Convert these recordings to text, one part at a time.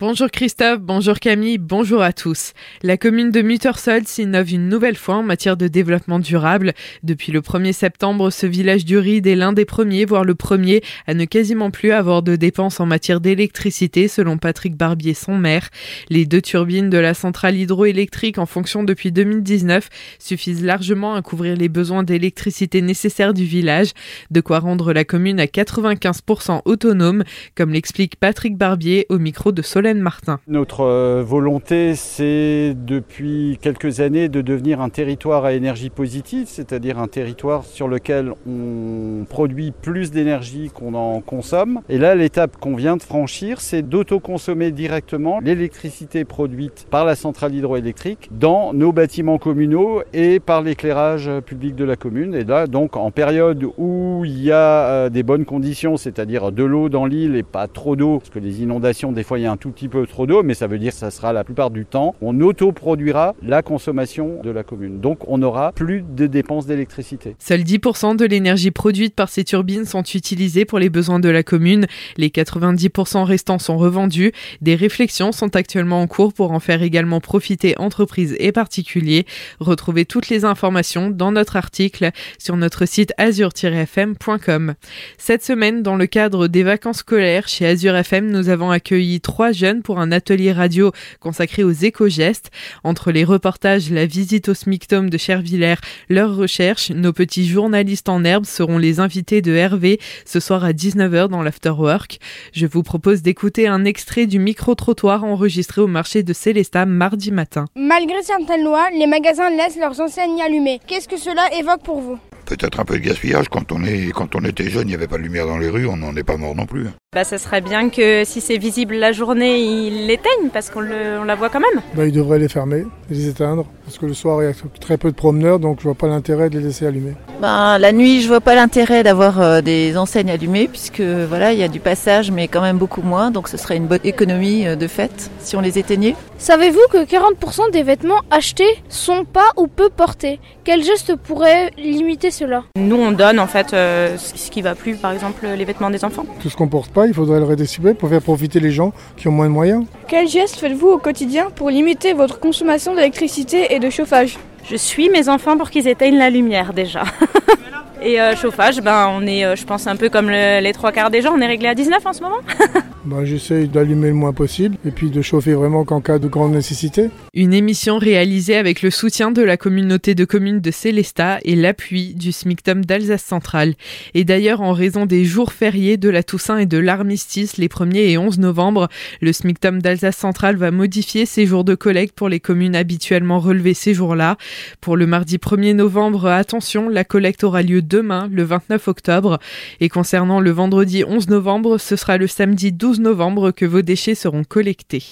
Bonjour Christophe, bonjour Camille, bonjour à tous. La commune de Muttersol s'innove une nouvelle fois en matière de développement durable. Depuis le 1er septembre, ce village du Ride est l'un des premiers, voire le premier, à ne quasiment plus avoir de dépenses en matière d'électricité, selon Patrick Barbier, son maire. Les deux turbines de la centrale hydroélectrique en fonction depuis 2019 suffisent largement à couvrir les besoins d'électricité nécessaires du village, de quoi rendre la commune à 95% autonome, comme l'explique Patrick Barbier au micro de Soleil Martin. Notre euh, volonté, c'est depuis quelques années de devenir un territoire à énergie positive, c'est-à-dire un territoire sur lequel on produit plus d'énergie qu'on en consomme. Et là, l'étape qu'on vient de franchir, c'est d'autoconsommer directement l'électricité produite par la centrale hydroélectrique dans nos bâtiments communaux et par l'éclairage public de la commune. Et là, donc, en période où il y a euh, des bonnes conditions, c'est-à-dire de l'eau dans l'île et pas trop d'eau, parce que les inondations, des fois, il y a un tout petit peu trop d'eau, mais ça veut dire que ça sera la plupart du temps, on autoproduira la consommation de la commune. Donc on n'aura plus de dépenses d'électricité. Seuls 10% de l'énergie produite par ces turbines sont utilisées pour les besoins de la commune. Les 90% restants sont revendus. Des réflexions sont actuellement en cours pour en faire également profiter entreprises et particuliers. Retrouvez toutes les informations dans notre article sur notre site azur-fm.com. Cette semaine, dans le cadre des vacances scolaires chez Azure FM, nous avons accueilli trois jeunes pour un atelier radio consacré aux éco-gestes. Entre les reportages, la visite au SMICTOM de Chervillers, leurs recherches, nos petits journalistes en herbe seront les invités de Hervé ce soir à 19h dans l'Afterwork. Je vous propose d'écouter un extrait du micro-trottoir enregistré au marché de Célestat mardi matin. Malgré certaines lois, les magasins laissent leurs enseignes allumées. Qu'est-ce que cela évoque pour vous? Peut-être un peu de gaspillage. Quand on, est, quand on était jeune, il n'y avait pas de lumière dans les rues, on n'en est pas mort non plus. Bah, ça serait bien que si c'est visible la journée, ils l'éteignent parce qu'on la voit quand même. Bah, ils devraient les fermer, les éteindre, parce que le soir, il y a très peu de promeneurs, donc je vois pas l'intérêt de les laisser allumer. Bah, la nuit, je vois pas l'intérêt d'avoir euh, des enseignes allumées, puisque voilà, il y a du passage, mais quand même beaucoup moins, donc ce serait une bonne économie euh, de fait si on les éteignait. Savez-vous que 40% des vêtements achetés sont pas ou peu portés? Quel geste pourrait limiter cela? Nous, on donne en fait euh, ce qui va plus, par exemple les vêtements des enfants. Tout ce qu'on porte pas, il faudrait le redistribuer pour faire profiter les gens qui ont moins de moyens. Quel geste faites-vous au quotidien pour limiter votre consommation d'électricité et de chauffage? Je suis mes enfants pour qu'ils éteignent la lumière déjà. Et euh, chauffage, ben, on est, euh, je pense, un peu comme les trois quarts des gens, on est réglé à 19 en ce moment. bah, J'essaye d'allumer le moins possible et puis de chauffer vraiment qu'en cas de grande nécessité. Une émission réalisée avec le soutien de la communauté de communes de Célestat et l'appui du SMICTOM d'Alsace Centrale. Et d'ailleurs, en raison des jours fériés de la Toussaint et de l'armistice les 1er et 11 novembre, le SMICTOM d'Alsace Centrale va modifier ses jours de collecte pour les communes habituellement relevées ces jours-là. Pour le mardi 1er novembre, attention, la collecte aura lieu demain, le 29 octobre. Et concernant le vendredi 11 novembre, ce sera le samedi 12 novembre que vos déchets seront collectés.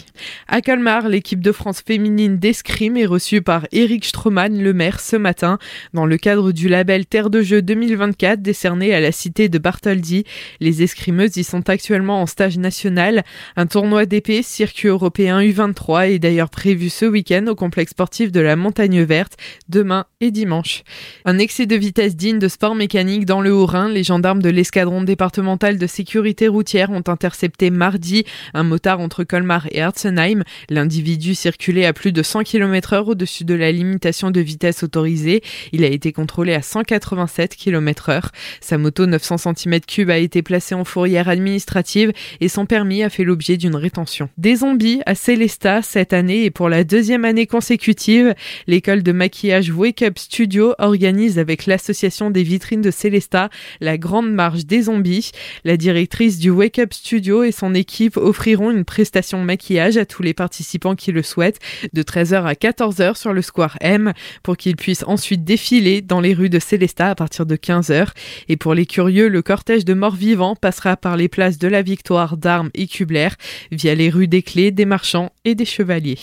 À Colmar, l'équipe de France féminine d'escrime est reçue par Eric Stroman, le maire, ce matin, dans le cadre du label Terre de Jeux 2024 décerné à la cité de Bartholdi. Les escrimeuses y sont actuellement en stage national. Un tournoi d'épée, circuit européen U23, est d'ailleurs prévu ce week-end au complexe sportif de la Montagne Verte, demain et dimanche. Un excès de vitesse digne de sport mécanique dans le Haut-Rhin, les gendarmes de l'escadron départemental de sécurité routière ont intercepté mardi un motard entre Colmar et Herzenheim. L'individu circulait à plus de 100 km heure au-dessus de la limitation de vitesse autorisée. Il a été contrôlé à 187 km heure. Sa moto 900 cm3 a été placée en fourrière administrative et son permis a fait l'objet d'une rétention. Des zombies à Célestat cette année et pour la deuxième année consécutive, l'école de maquillage Wake Up Studio organise avec l'association des vitrine de Célesta, la grande marche des zombies. La directrice du Wake Up Studio et son équipe offriront une prestation maquillage à tous les participants qui le souhaitent de 13h à 14h sur le Square M pour qu'ils puissent ensuite défiler dans les rues de Célesta à partir de 15h. Et pour les curieux, le cortège de morts vivants passera par les places de la Victoire, d'Armes et Kubler via les rues des Clés, des Marchands et des Chevaliers.